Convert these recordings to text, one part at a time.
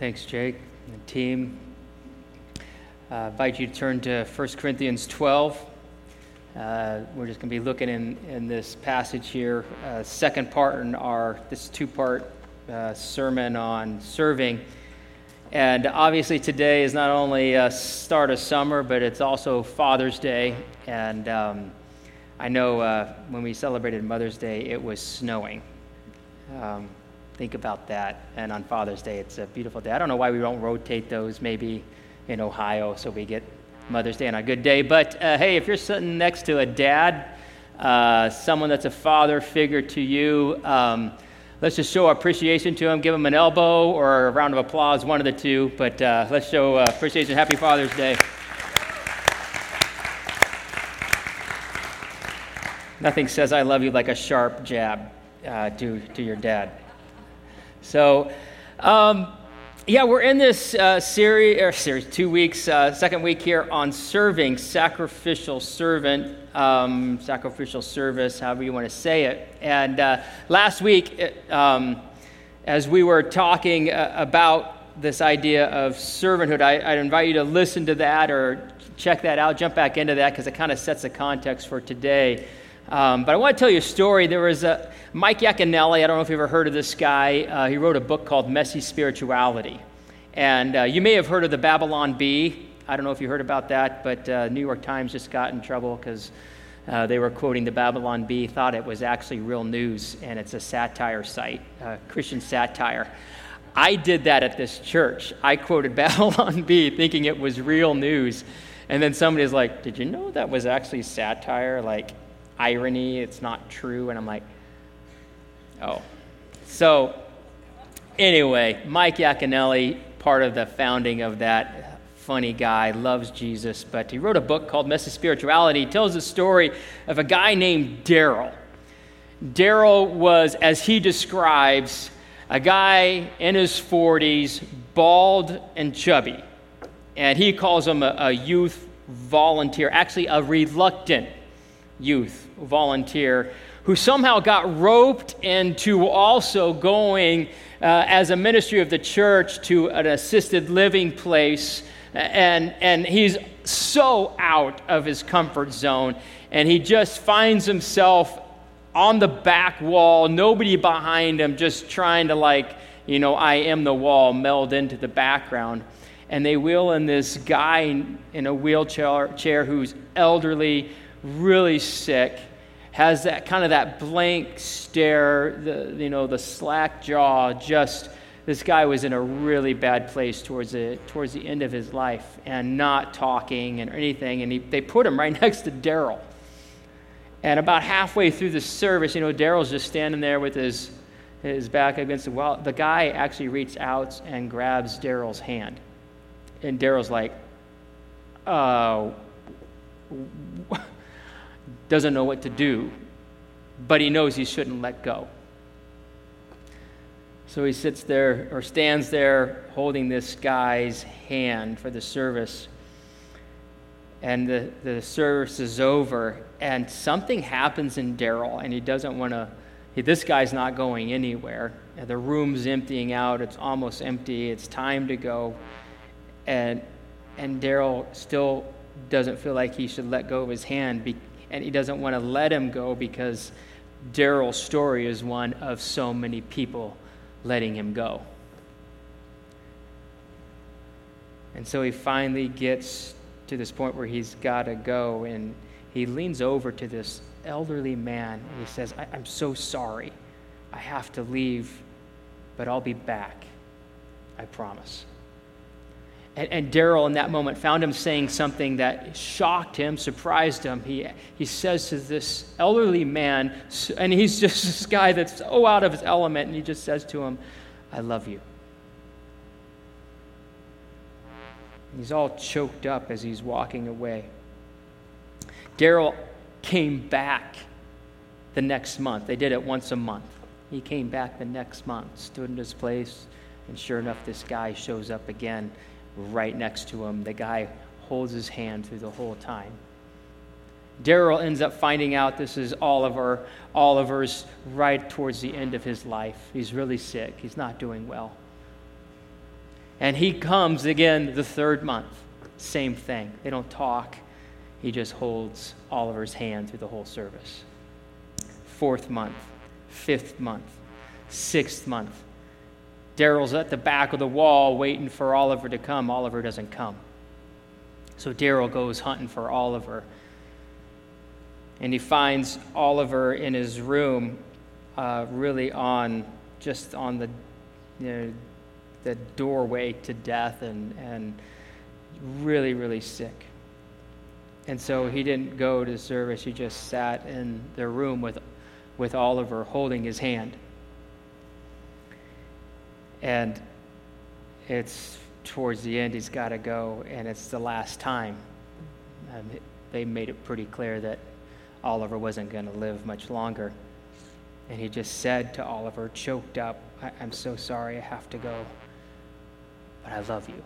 Thanks, Jake and the team. I invite you to turn to 1 Corinthians 12. Uh, we're just going to be looking in, in this passage here, uh, second part in our this two part uh, sermon on serving. And obviously, today is not only a start of summer, but it's also Father's Day. And um, I know uh, when we celebrated Mother's Day, it was snowing. Um, think about that. And on Father's Day, it's a beautiful day. I don't know why we don't rotate those maybe in Ohio so we get Mother's Day on a good day. But uh, hey, if you're sitting next to a dad, uh, someone that's a father figure to you, um, let's just show appreciation to him. Give him an elbow or a round of applause, one of the two. But uh, let's show uh, appreciation. Happy Father's Day. Nothing says I love you like a sharp jab uh, to, to your dad. So, um, yeah, we're in this uh, series, er, series, two weeks, uh, second week here on serving, sacrificial servant, um, sacrificial service, however you want to say it. And uh, last week, it, um, as we were talking uh, about this idea of servanthood, I, I'd invite you to listen to that or check that out, jump back into that because it kind of sets the context for today. Um, but I want to tell you a story. There was a Mike Yaconelli. I don't know if you've ever heard of this guy. Uh, he wrote a book called Messy Spirituality. And uh, you may have heard of the Babylon Bee. I don't know if you heard about that, but uh, New York Times just got in trouble because uh, they were quoting the Babylon Bee, thought it was actually real news, and it's a satire site, Christian satire. I did that at this church. I quoted Babylon Bee thinking it was real news. And then somebody's like, Did you know that was actually satire? Like, irony, it's not true. And I'm like, oh. So, anyway, Mike Yaconelli, part of the founding of that funny guy, loves Jesus, but he wrote a book called Messy Spirituality. He tells the story of a guy named Daryl. Daryl was, as he describes, a guy in his 40s, bald and chubby. And he calls him a, a youth volunteer, actually, a reluctant youth volunteer who somehow got roped into also going uh, as a ministry of the church to an assisted living place. And, and he's so out of his comfort zone. And he just finds himself on the back wall, nobody behind him, just trying to, like, you know, I am the wall, meld into the background. And they wheel in this guy in a wheelchair chair who's elderly, really sick, has that kind of that blank stare, the, you know, the slack jaw, just this guy was in a really bad place towards the, towards the end of his life and not talking and anything. And he, they put him right next to Daryl. And about halfway through the service, you know, Daryl's just standing there with his, his back against the wall. The guy actually reaches out and grabs Daryl's hand. And Daryl's like, oh, doesn't know what to do, but he knows he shouldn't let go. So he sits there or stands there holding this guy's hand for the service. And the, the service is over, and something happens in Daryl, and he doesn't want to. This guy's not going anywhere. The room's emptying out. It's almost empty. It's time to go. And, and Daryl still doesn't feel like he should let go of his hand and he doesn't want to let him go because Daryl's story is one of so many people letting him go. And so he finally gets to this point where he's got to go, and he leans over to this elderly man and he says, I- am so sorry. I have to leave, but I'll be back. I promise. And, and Daryl, in that moment, found him saying something that shocked him, surprised him. He, he says to this elderly man, and he's just this guy that's so out of his element, and he just says to him, I love you. He's all choked up as he's walking away. Daryl came back the next month. They did it once a month. He came back the next month, stood in his place, and sure enough, this guy shows up again right next to him. The guy holds his hand through the whole time. Daryl ends up finding out this is Oliver. Oliver's right towards the end of his life. He's really sick, he's not doing well. And he comes again the third month. Same thing. They don't talk. He just holds Oliver's hand through the whole service. Fourth month, fifth month, sixth month. Daryl's at the back of the wall waiting for Oliver to come. Oliver doesn't come. So Daryl goes hunting for Oliver. And he finds Oliver in his room, uh, really on just on the, you know, the doorway to death and, and really, really sick. And so he didn't go to service. He just sat in the room with, with Oliver holding his hand. And it's towards the end, he's got to go, and it's the last time. Um, they made it pretty clear that Oliver wasn't going to live much longer. And he just said to Oliver, choked up, I- I'm so sorry, I have to go, but I love you.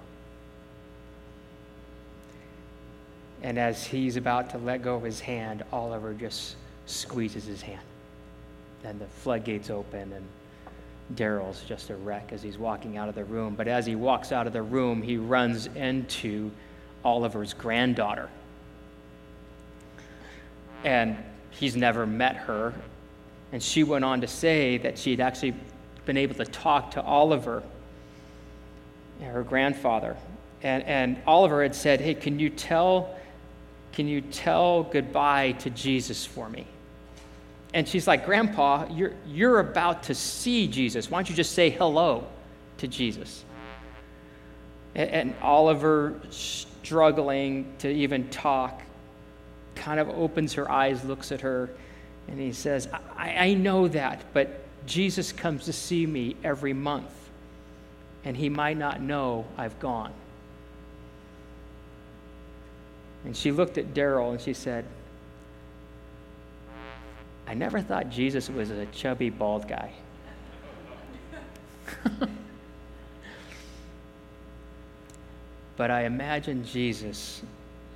And as he's about to let go of his hand, Oliver just squeezes his hand. And the floodgates open, and Daryl's just a wreck as he's walking out of the room. But as he walks out of the room, he runs into Oliver's granddaughter. And he's never met her. And she went on to say that she'd actually been able to talk to Oliver, her grandfather. And, and Oliver had said, Hey, can you tell, can you tell goodbye to Jesus for me? And she's like, Grandpa, you're, you're about to see Jesus. Why don't you just say hello to Jesus? And, and Oliver, struggling to even talk, kind of opens her eyes, looks at her, and he says, I, I know that, but Jesus comes to see me every month, and he might not know I've gone. And she looked at Daryl and she said, I never thought Jesus was a chubby, bald guy. but I imagine Jesus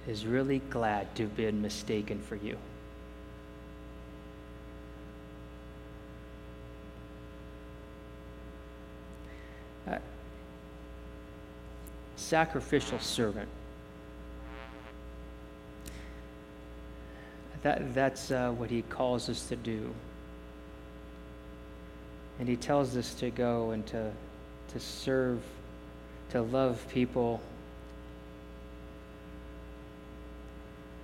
is really glad to have been mistaken for you. Uh, sacrificial servant. That, that's uh, what he calls us to do. And he tells us to go and to, to serve, to love people.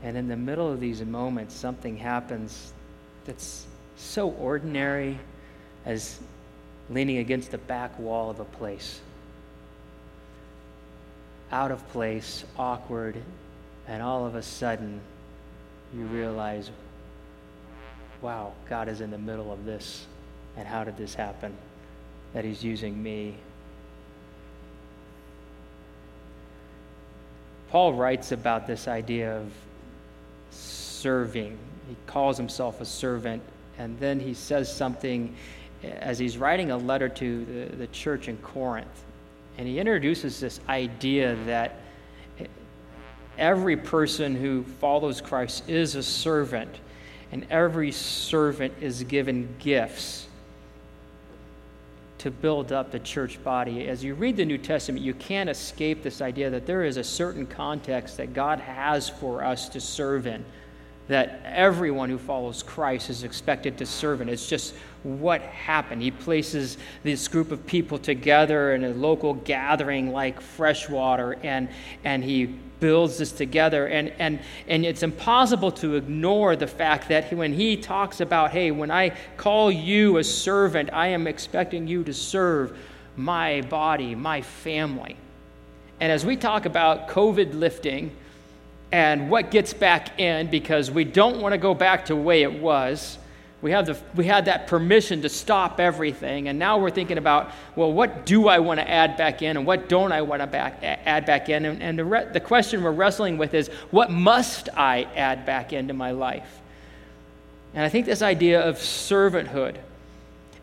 And in the middle of these moments, something happens that's so ordinary as leaning against the back wall of a place. Out of place, awkward, and all of a sudden, you realize, wow, God is in the middle of this. And how did this happen? That He's using me. Paul writes about this idea of serving. He calls himself a servant, and then he says something as he's writing a letter to the, the church in Corinth. And he introduces this idea that every person who follows Christ is a servant, and every servant is given gifts to build up the church body. As you read the New Testament, you can't escape this idea that there is a certain context that God has for us to serve in, that everyone who follows Christ is expected to serve in. It's just what happened. He places this group of people together in a local gathering like freshwater, and, and he builds this together. And, and, and it's impossible to ignore the fact that when he talks about, hey, when I call you a servant, I am expecting you to serve my body, my family. And as we talk about COVID lifting and what gets back in, because we don't want to go back to the way it was we, have the, we had that permission to stop everything, and now we're thinking about, well, what do I want to add back in, and what don't I want to back, add back in? And, and the, re- the question we're wrestling with is, what must I add back into my life? And I think this idea of servanthood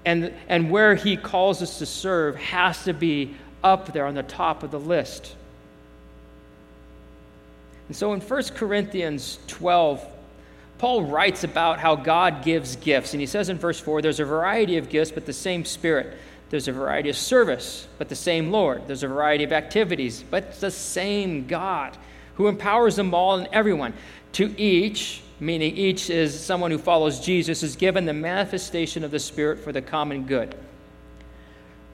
and, and where he calls us to serve has to be up there on the top of the list. And so in 1 Corinthians 12, Paul writes about how God gives gifts. And he says in verse 4 there's a variety of gifts, but the same Spirit. There's a variety of service, but the same Lord. There's a variety of activities, but the same God who empowers them all and everyone. To each, meaning each is someone who follows Jesus, is given the manifestation of the Spirit for the common good.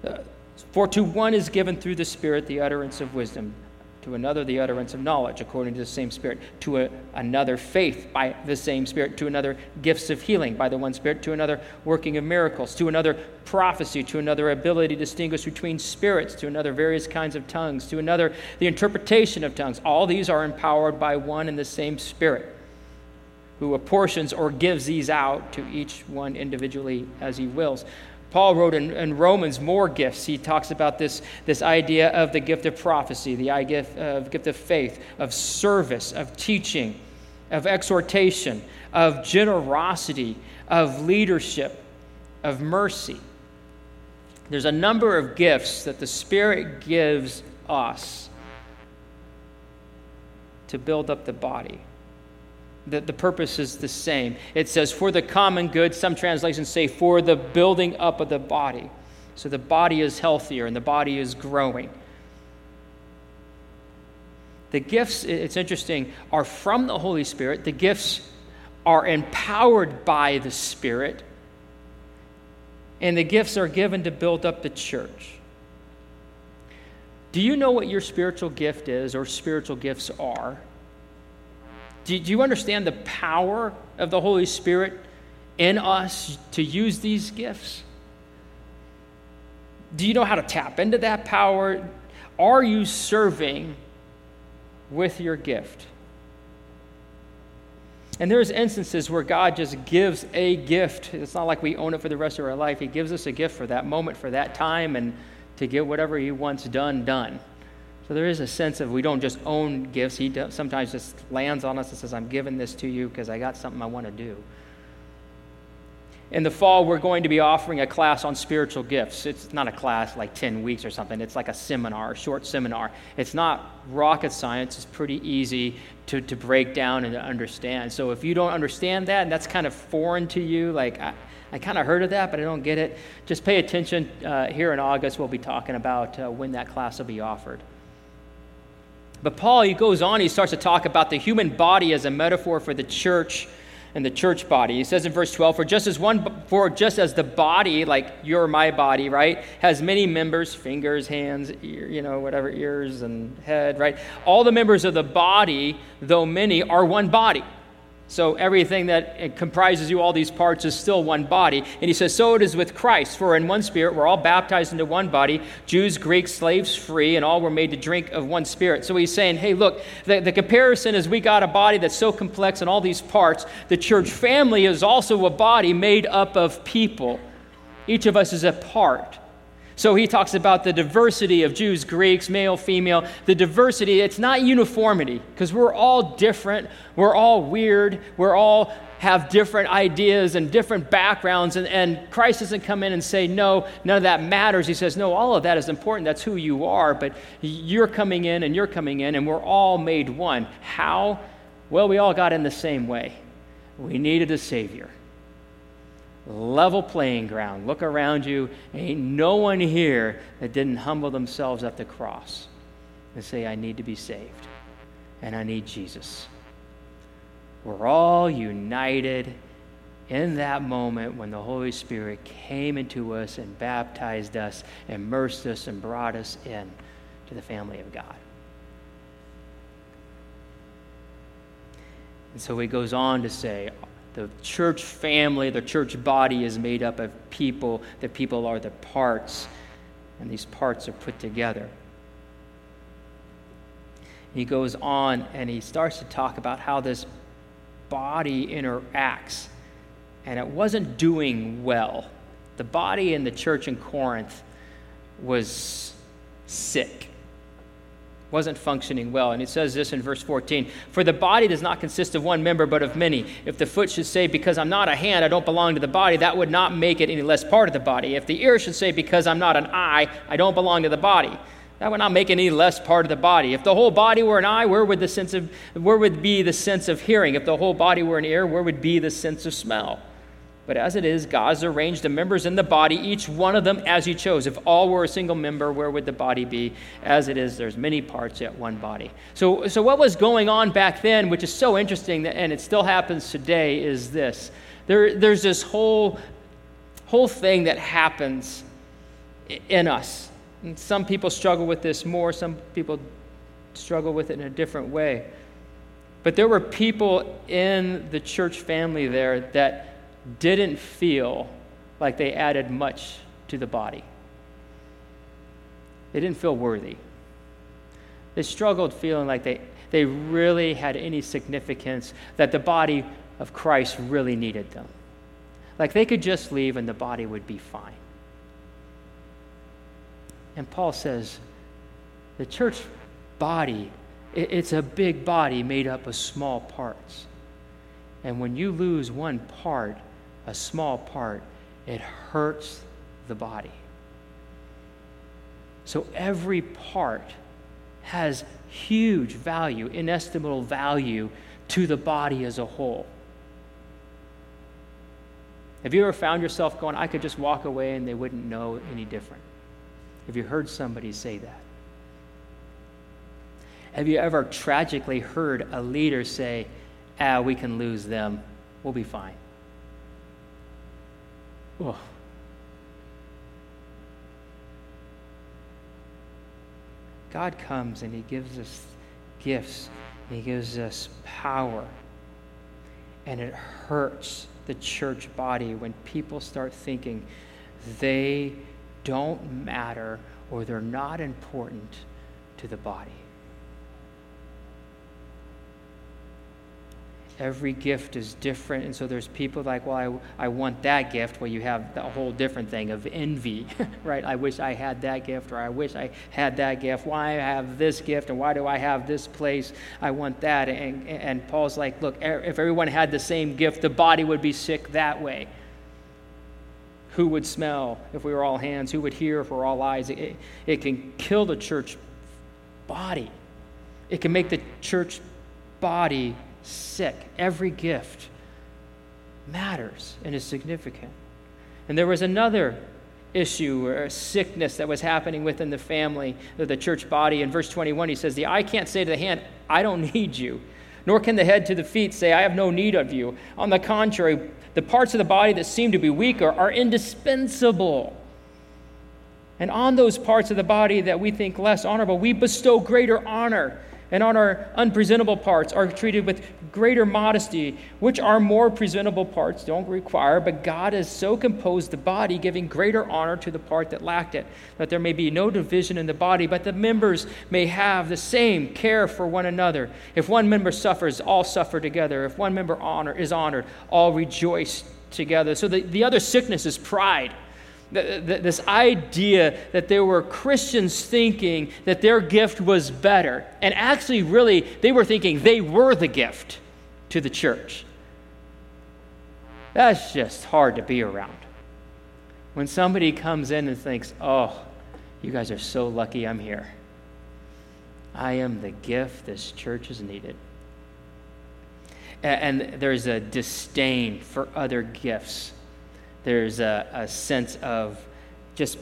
Uh, for to one is given through the Spirit the utterance of wisdom to another the utterance of knowledge according to the same Spirit, to a, another faith by the same Spirit, to another gifts of healing by the one Spirit, to another working of miracles, to another prophecy, to another ability to distinguish between spirits, to another various kinds of tongues, to another the interpretation of tongues. All these are empowered by one and the same Spirit who apportions or gives these out to each one individually as he wills. Paul wrote in, in, Romans more gifts. He talks about this, this idea of the gift of prophecy, the of, gift of faith, of service, of teaching, of exhortation, of generosity, of leadership, of mercy. There's a number of gifts that the Spirit gives us to build up the body the, the purpose is the same. It says, for the common good. Some translations say, for the building up of the body. So the body is healthier and the body is growing. The gifts, it's interesting, are from the Holy Spirit. The gifts are empowered by the Spirit. And the gifts are given to build up the church. Do you know what your spiritual gift is or spiritual gifts are? Do, do you understand the power of the Holy Spirit in us to use these gifts? Do you know how to tap into that power? Are you serving with your gift? And there's instances where God just gives a gift. It's not like we own it for the rest of our life. He gives us a gift for that moment, for that time, and to get whatever He wants done, done. So there is a sense of we don't just own gifts. He sometimes just lands on us and says, I'm giving this to you because I got something I want to do. In the fall, we're going to be offering a class on spiritual gifts. It's not a class like 10 weeks or something, it's like a seminar, a short seminar. It's not rocket science, it's pretty easy to, to break down and to understand. So if you don't understand that and that's kind of foreign to you, like I, I kind of heard of that, but I don't get it, just pay attention. Uh, here in August, we'll be talking about uh, when that class will be offered. But Paul, he goes on, he starts to talk about the human body as a metaphor for the church and the church body. He says in verse 12, for just as one for just as the body, like your my body, right, has many members, fingers, hands, ear, you know, whatever, ears and head, right? All the members of the body, though many, are one body. So everything that comprises you, all these parts, is still one body. And he says, So it is with Christ. For in one spirit we're all baptized into one body Jews, Greeks, slaves, free, and all were made to drink of one spirit. So he's saying, Hey, look, the, the comparison is we got a body that's so complex in all these parts. The church family is also a body made up of people. Each of us is a part. So he talks about the diversity of Jews, Greeks, male, female. The diversity, it's not uniformity because we're all different. We're all weird. We're all have different ideas and different backgrounds. And, and Christ doesn't come in and say, no, none of that matters. He says, no, all of that is important. That's who you are. But you're coming in and you're coming in, and we're all made one. How? Well, we all got in the same way. We needed a Savior level playing ground. Look around you. Ain't no one here that didn't humble themselves at the cross and say, I need to be saved and I need Jesus. We're all united in that moment when the Holy Spirit came into us and baptized us, immersed us, and brought us in to the family of God. And so he goes on to say, the church family, the church body is made up of people. The people are the parts, and these parts are put together. He goes on and he starts to talk about how this body interacts, and it wasn't doing well. The body in the church in Corinth was sick wasn't functioning well. And it says this in verse 14 For the body does not consist of one member, but of many. If the foot should say, Because I'm not a hand, I don't belong to the body, that would not make it any less part of the body. If the ear should say, Because I'm not an eye, I don't belong to the body, that would not make it any less part of the body. If the whole body were an eye, where would the sense of where would be the sense of hearing? If the whole body were an ear, where would be the sense of smell? But as it is, God has arranged the members in the body, each one of them as He chose. If all were a single member, where would the body be? As it is, there's many parts yet one body. So, so what was going on back then, which is so interesting, and it still happens today, is this. There, there's this whole, whole thing that happens in us. And some people struggle with this more, some people struggle with it in a different way. But there were people in the church family there that didn't feel like they added much to the body. They didn't feel worthy. They struggled feeling like they, they really had any significance, that the body of Christ really needed them. Like they could just leave and the body would be fine. And Paul says the church body, it's a big body made up of small parts. And when you lose one part, a small part, it hurts the body. So every part has huge value, inestimable value to the body as a whole. Have you ever found yourself going, I could just walk away and they wouldn't know any different? Have you heard somebody say that? Have you ever tragically heard a leader say, ah, we can lose them, we'll be fine? Oh. God comes and He gives us gifts, He gives us power. And it hurts the church body when people start thinking they don't matter or they're not important to the body. Every gift is different. And so there's people like, well, I, I want that gift. Well, you have the whole different thing of envy, right? I wish I had that gift, or I wish I had that gift. Why I have this gift, and why do I have this place? I want that. And, and Paul's like, look, if everyone had the same gift, the body would be sick that way. Who would smell if we were all hands? Who would hear if we we're all eyes? It, it can kill the church body. It can make the church body sick. Every gift matters and is significant. And there was another issue or sickness that was happening within the family, the church body. In verse 21, he says, The eye can't say to the hand, I don't need you, nor can the head to the feet say, I have no need of you. On the contrary, the parts of the body that seem to be weaker are indispensable. And on those parts of the body that we think less honorable, we bestow greater honor and on our unpresentable parts are treated with greater modesty, which our more presentable parts don't require, but God has so composed the body, giving greater honor to the part that lacked it, that there may be no division in the body, but the members may have the same care for one another. If one member suffers, all suffer together. If one member honor is honored, all rejoice together. So the, the other sickness is pride this idea that there were Christians thinking that their gift was better. And actually, really, they were thinking they were the gift to the church. That's just hard to be around. When somebody comes in and thinks, oh, you guys are so lucky I'm here. I am the gift this church has needed. And there's a disdain for other gifts there's a, a sense of just,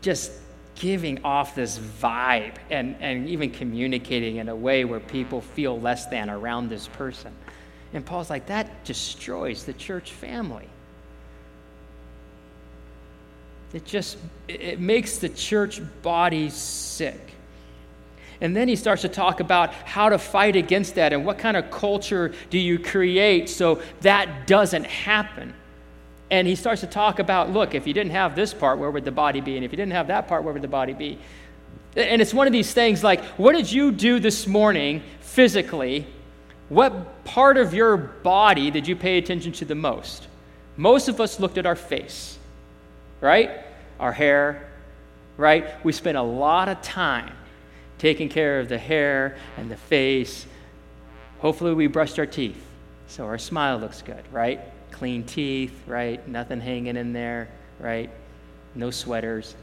just giving off this vibe and, and even communicating in a way where people feel less than around this person. And Paul's like, that destroys the church family. It just it makes the church body sick. And then he starts to talk about how to fight against that and what kind of culture do you create so that doesn't happen. And he starts to talk about look, if you didn't have this part, where would the body be? And if you didn't have that part, where would the body be? And it's one of these things like, what did you do this morning physically? What part of your body did you pay attention to the most? Most of us looked at our face, right? Our hair, right? We spent a lot of time taking care of the hair and the face. Hopefully, we brushed our teeth so our smile looks good, right? Clean teeth, right? Nothing hanging in there, right? No sweaters.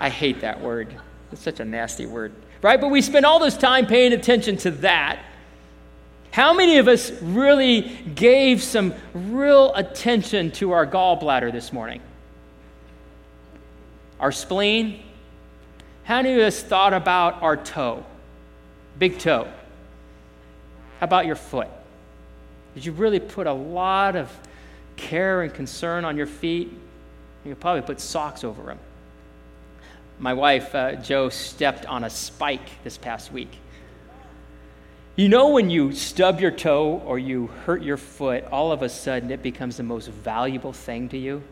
I hate that word. It's such a nasty word, right? But we spend all this time paying attention to that. How many of us really gave some real attention to our gallbladder this morning? Our spleen? How many of us thought about our toe? Big toe? How about your foot? Did you really put a lot of care and concern on your feet? You probably put socks over them. My wife, uh, Joe, stepped on a spike this past week. You know, when you stub your toe or you hurt your foot, all of a sudden it becomes the most valuable thing to you.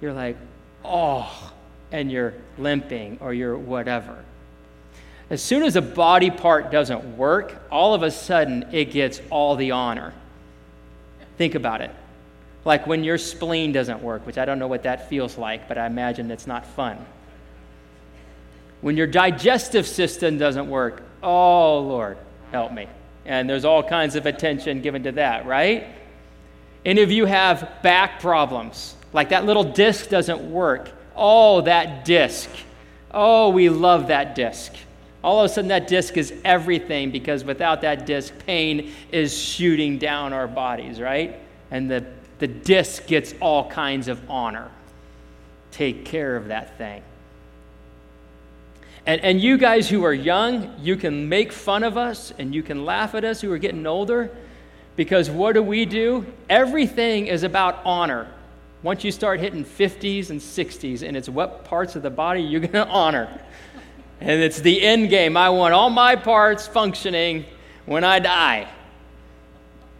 You're like, oh, and you're limping or you're whatever. As soon as a body part doesn't work, all of a sudden it gets all the honor. Think about it. Like when your spleen doesn't work, which I don't know what that feels like, but I imagine it's not fun. When your digestive system doesn't work, oh Lord, help me. And there's all kinds of attention given to that, right? Any of you have back problems, like that little disc doesn't work. Oh, that disc. Oh, we love that disc. All of a sudden, that disc is everything because without that disc, pain is shooting down our bodies, right? And the, the disc gets all kinds of honor. Take care of that thing. And, and you guys who are young, you can make fun of us and you can laugh at us who are getting older because what do we do? Everything is about honor. Once you start hitting 50s and 60s, and it's what parts of the body you're going to honor. And it's the end game. I want all my parts functioning when I die.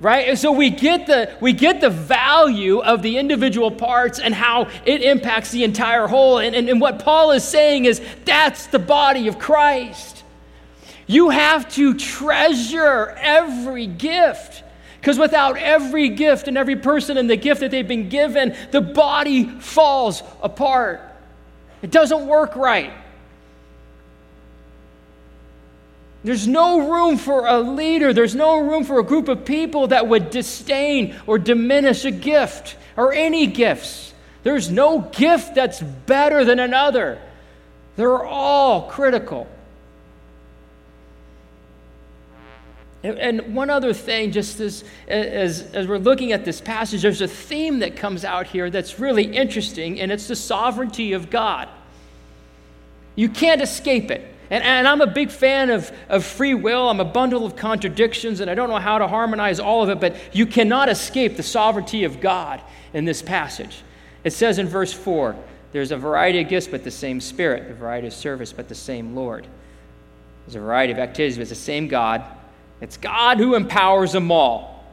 Right? And so we get the we get the value of the individual parts and how it impacts the entire whole. And, and, and what paul is saying is that's the body of christ. You have to treasure every gift. Because without every gift and every person and the gift that they've been given the body falls apart. It doesn't work right There's no room for a leader. There's no room for a group of people that would disdain or diminish a gift or any gifts. There's no gift that's better than another. They're all critical. And one other thing, just as, as, as we're looking at this passage, there's a theme that comes out here that's really interesting, and it's the sovereignty of God. You can't escape it. And, and, I'm a big fan of, of free will. I'm a bundle of contradictions, and I don't know how to harmonize all of it, but you cannot escape the sovereignty of God in this passage. It says in verse 4 there's a variety of gifts, but the same Spirit, a variety of service, but the same Lord. There's a variety of activities, but it's the same God. It's God who empowers them all.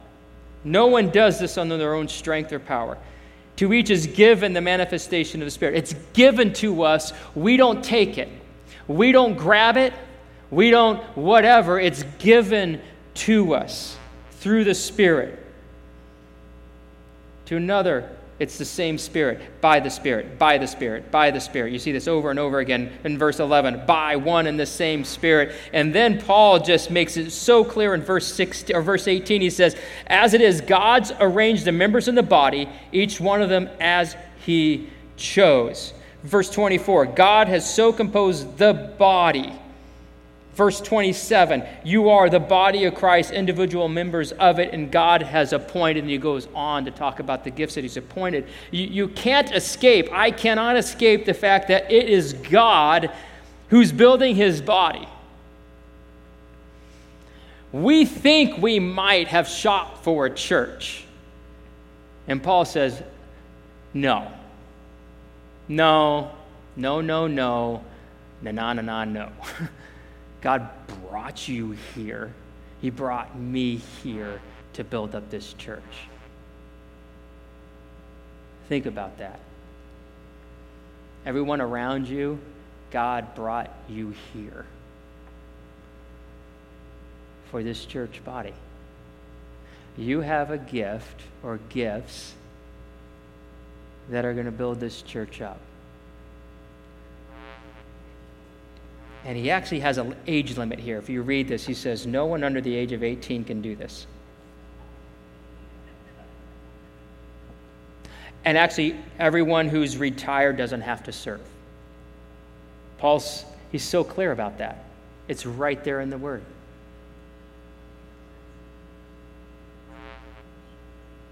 No one does this under their own strength or power. To each is given the manifestation of the Spirit. It's given to us, we don't take it. We don't grab it, we don't whatever. It's given to us through the Spirit. To another, it's the same Spirit, by the Spirit, by the Spirit, by the Spirit. You see this over and over again in verse 11, by one and the same Spirit. And then Paul just makes it so clear in verse 16 or verse 18. He says, "As it is God's arranged the members in the body, each one of them as he chose." Verse 24, God has so composed the body. Verse 27, you are the body of Christ, individual members of it, and God has appointed. And he goes on to talk about the gifts that he's appointed. You, you can't escape, I cannot escape the fact that it is God who's building his body. We think we might have shot for a church. And Paul says, no. No, no, no, no, na na na na, no. God brought you here. He brought me here to build up this church. Think about that. Everyone around you, God brought you here for this church body. You have a gift or gifts that are going to build this church up. And he actually has an age limit here. If you read this, he says, No one under the age of 18 can do this. And actually, everyone who's retired doesn't have to serve. Paul's, he's so clear about that. It's right there in the Word.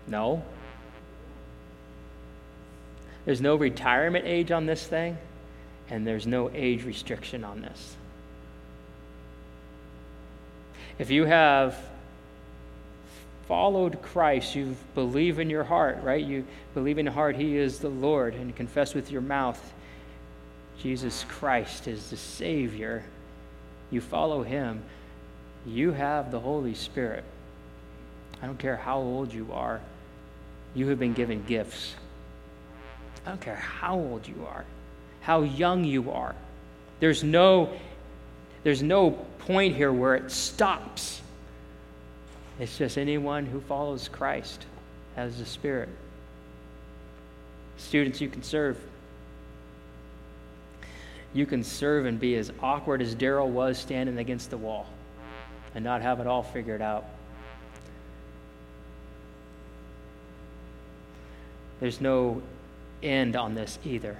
No. There's no retirement age on this thing, and there's no age restriction on this. If you have followed Christ, you believe in your heart, right? You believe in your heart He is the Lord, and confess with your mouth Jesus Christ is the Savior. You follow Him, you have the Holy Spirit. I don't care how old you are, you have been given gifts. I don't care how old you are, how young you are. There's no, there's no point here where it stops. It's just anyone who follows Christ has the Spirit. Students, you can serve. You can serve and be as awkward as Daryl was standing against the wall and not have it all figured out. There's no end on this either.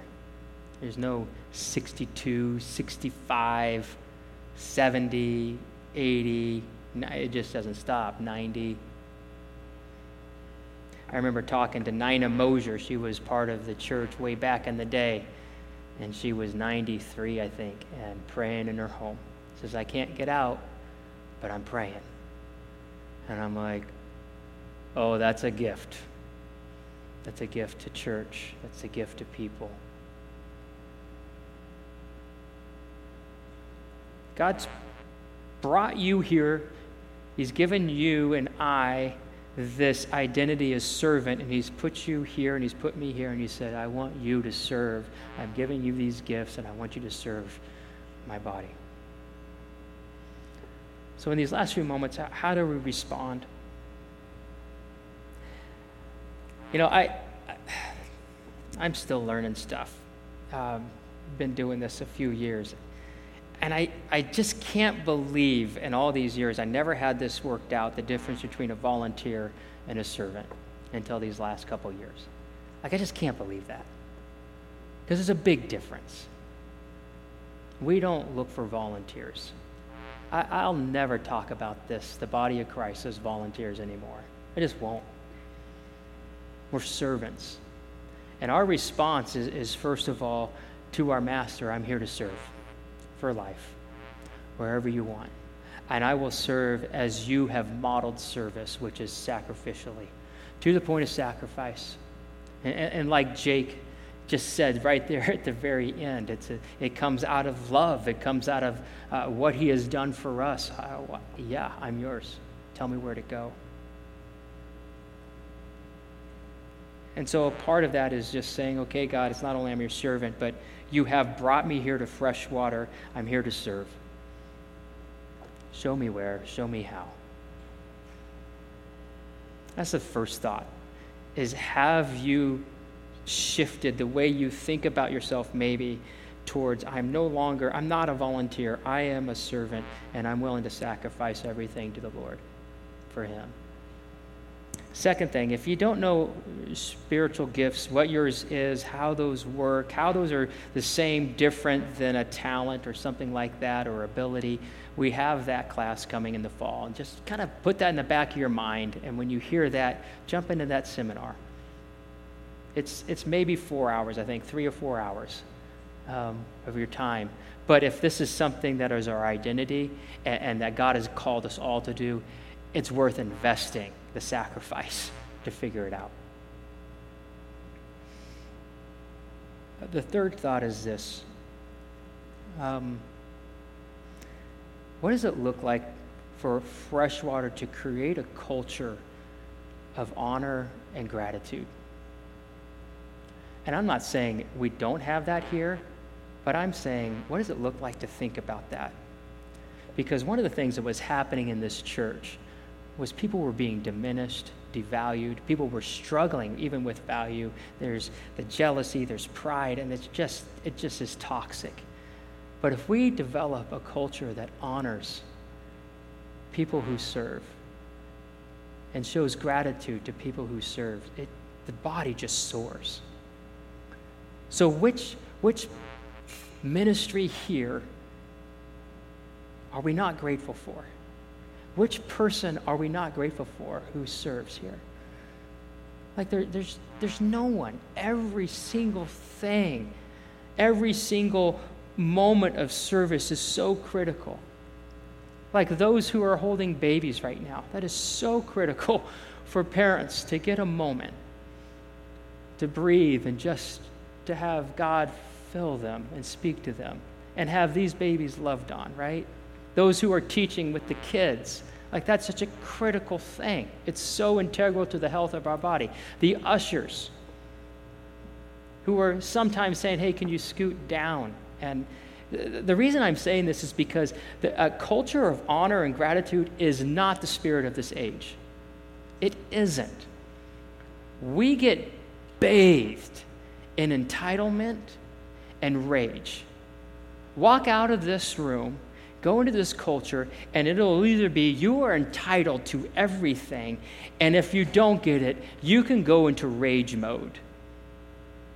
There's no 62, 65, 70, 80. It just doesn't stop. 90. I remember talking to Nina Mosier. She was part of the church way back in the day. And she was 93, I think, and praying in her home. Says, I can't get out, but I'm praying. And I'm like, oh, that's a gift. That's a gift to church. That's a gift to people. God's brought you here. He's given you and I this identity as servant, and He's put you here and He's put me here, and He said, I want you to serve. I'm giving you these gifts, and I want you to serve my body. So, in these last few moments, how do we respond? You know, I, I am still learning stuff. Um, been doing this a few years, and I, I just can't believe in all these years I never had this worked out the difference between a volunteer and a servant until these last couple years. Like I just can't believe that because it's a big difference. We don't look for volunteers. I, I'll never talk about this, the body of Christ, as volunteers anymore. I just won't. We're servants. And our response is, is first of all, to our master, I'm here to serve for life, wherever you want. And I will serve as you have modeled service, which is sacrificially, to the point of sacrifice. And, and like Jake just said right there at the very end, it's a, it comes out of love, it comes out of uh, what he has done for us. Uh, yeah, I'm yours. Tell me where to go. And so a part of that is just saying, okay, God, it's not only I'm your servant, but you have brought me here to fresh water. I'm here to serve. Show me where, show me how. That's the first thought. Is have you shifted the way you think about yourself maybe towards I'm no longer I'm not a volunteer. I am a servant and I'm willing to sacrifice everything to the Lord for him. Second thing, if you don't know spiritual gifts, what yours is, how those work, how those are the same, different than a talent or something like that or ability, we have that class coming in the fall. And just kind of put that in the back of your mind. And when you hear that, jump into that seminar. It's, it's maybe four hours, I think, three or four hours um, of your time. But if this is something that is our identity and, and that God has called us all to do, it's worth investing the sacrifice to figure it out. The third thought is this um, What does it look like for freshwater to create a culture of honor and gratitude? And I'm not saying we don't have that here, but I'm saying, what does it look like to think about that? Because one of the things that was happening in this church was people were being diminished, devalued. People were struggling even with value. There's the jealousy, there's pride, and it's just it just is toxic. But if we develop a culture that honors people who serve and shows gratitude to people who serve, it, the body just soars. So which which ministry here are we not grateful for? Which person are we not grateful for who serves here? Like there, there's, there's no one. Every single thing, every single moment of service is so critical. Like those who are holding babies right now, that is so critical for parents to get a moment to breathe and just to have God fill them and speak to them and have these babies loved on, right? Those who are teaching with the kids. Like, that's such a critical thing. It's so integral to the health of our body. The ushers, who are sometimes saying, hey, can you scoot down? And the reason I'm saying this is because the, a culture of honor and gratitude is not the spirit of this age. It isn't. We get bathed in entitlement and rage. Walk out of this room, go into this culture, and it'll either be you are entitled to everything, and if you don't get it, you can go into rage mode.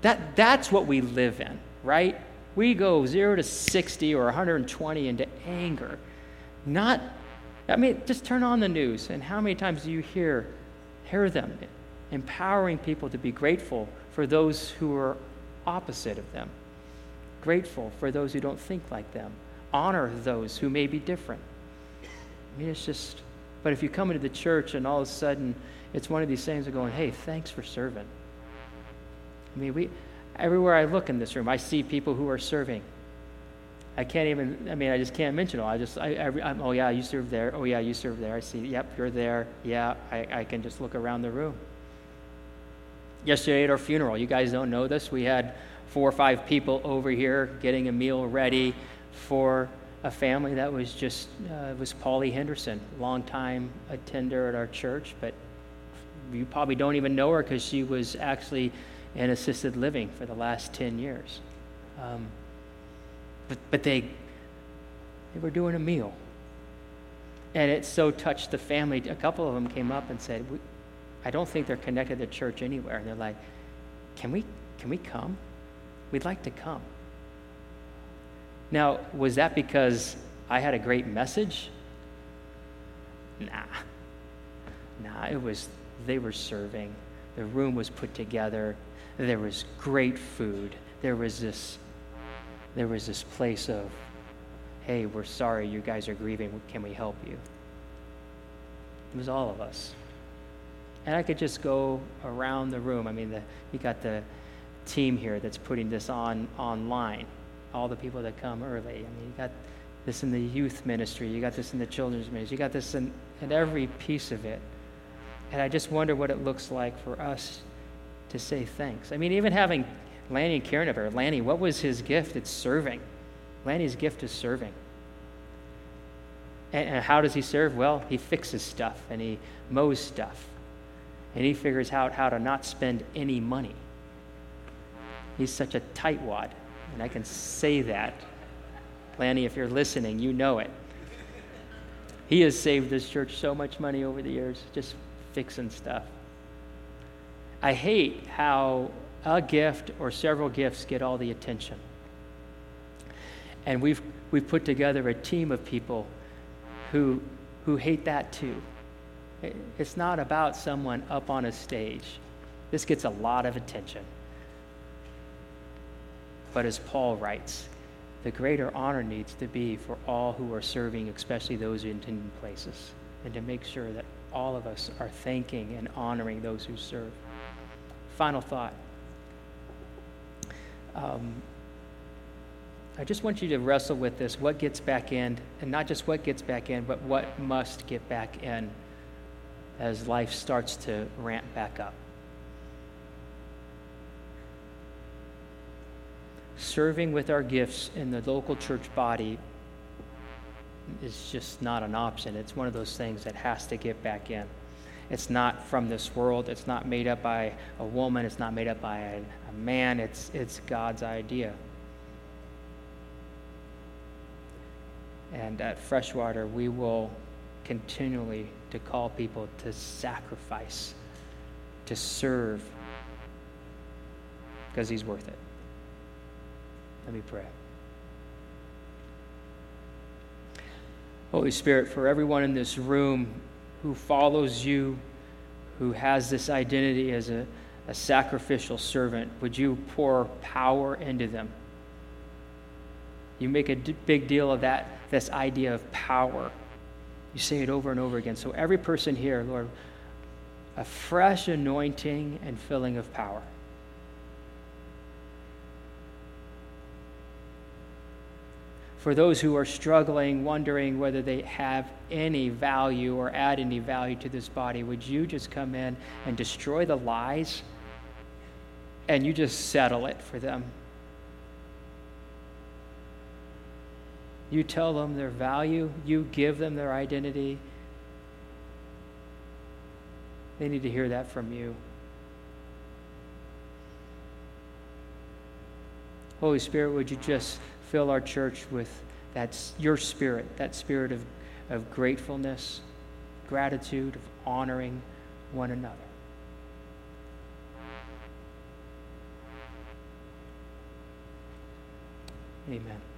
That, that's what we live in, right? We go 0 to 60 or 120 into anger. Not, I mean, just turn on the news, and how many times do you hear, hear them empowering people to be grateful for those who are opposite of them, grateful for those who don't think like them, honor those who may be different. I mean, it's just, but if you come into the church and all of a sudden it's one of these things of going, hey, thanks for serving. I mean, we, Everywhere I look in this room, I see people who are serving. I can't even, I mean, I just can't mention all. I just, I, am oh yeah, you serve there. Oh yeah, you serve there. I see, yep, you're there. Yeah, I, I can just look around the room. Yesterday at our funeral, you guys don't know this, we had four or five people over here getting a meal ready for a family that was just, uh, was Polly Henderson, longtime attender at our church, but you probably don't even know her because she was actually in assisted living for the last 10 years. Um, but, but they, they were doing a meal. And it so touched the family. A couple of them came up and said, I don't think they're connected to church anywhere. And they're like, can we, can we come? We'd like to come. Now, was that because I had a great message? Nah. Nah, it was, they were serving. The room was put together. There was great food. There was this, there was this place of, hey, we're sorry you guys are grieving. Can we help you? It was all of us. And I could just go around the room. I mean, the, you got the team here that's putting this on online. All the people that come early. I mean, you got this in the youth ministry. You got this in the children's ministry. You got this in, in every piece of it. And I just wonder what it looks like for us to say thanks. I mean, even having Lanny and Karen up here. Lanny, what was his gift? It's serving. Lanny's gift is serving. And, and how does he serve? Well, he fixes stuff and he mows stuff. And he figures out how to not spend any money. He's such a tightwad. And I can say that. Lanny, if you're listening, you know it. He has saved this church so much money over the years, just fixing stuff. I hate how a gift or several gifts get all the attention. And we've, we've put together a team of people who, who hate that too. It's not about someone up on a stage. This gets a lot of attention. But as Paul writes, the greater honor needs to be for all who are serving, especially those in intended places, and to make sure that all of us are thanking and honoring those who serve. Final thought. Um, I just want you to wrestle with this what gets back in, and not just what gets back in, but what must get back in as life starts to ramp back up. Serving with our gifts in the local church body is just not an option. It's one of those things that has to get back in. It's not from this world. It's not made up by a woman. It's not made up by a, a man. It's, it's God's idea. And at Freshwater, we will continually to call people to sacrifice, to serve, because he's worth it. Let me pray. Holy Spirit, for everyone in this room who follows you, who has this identity as a, a sacrificial servant, would you pour power into them? You make a d- big deal of that, this idea of power. You say it over and over again. So, every person here, Lord, a fresh anointing and filling of power. For those who are struggling, wondering whether they have any value or add any value to this body, would you just come in and destroy the lies and you just settle it for them? You tell them their value, you give them their identity. They need to hear that from you. Holy Spirit, would you just fill our church with that, your spirit, that spirit of, of gratefulness, gratitude, of honoring one another. Amen.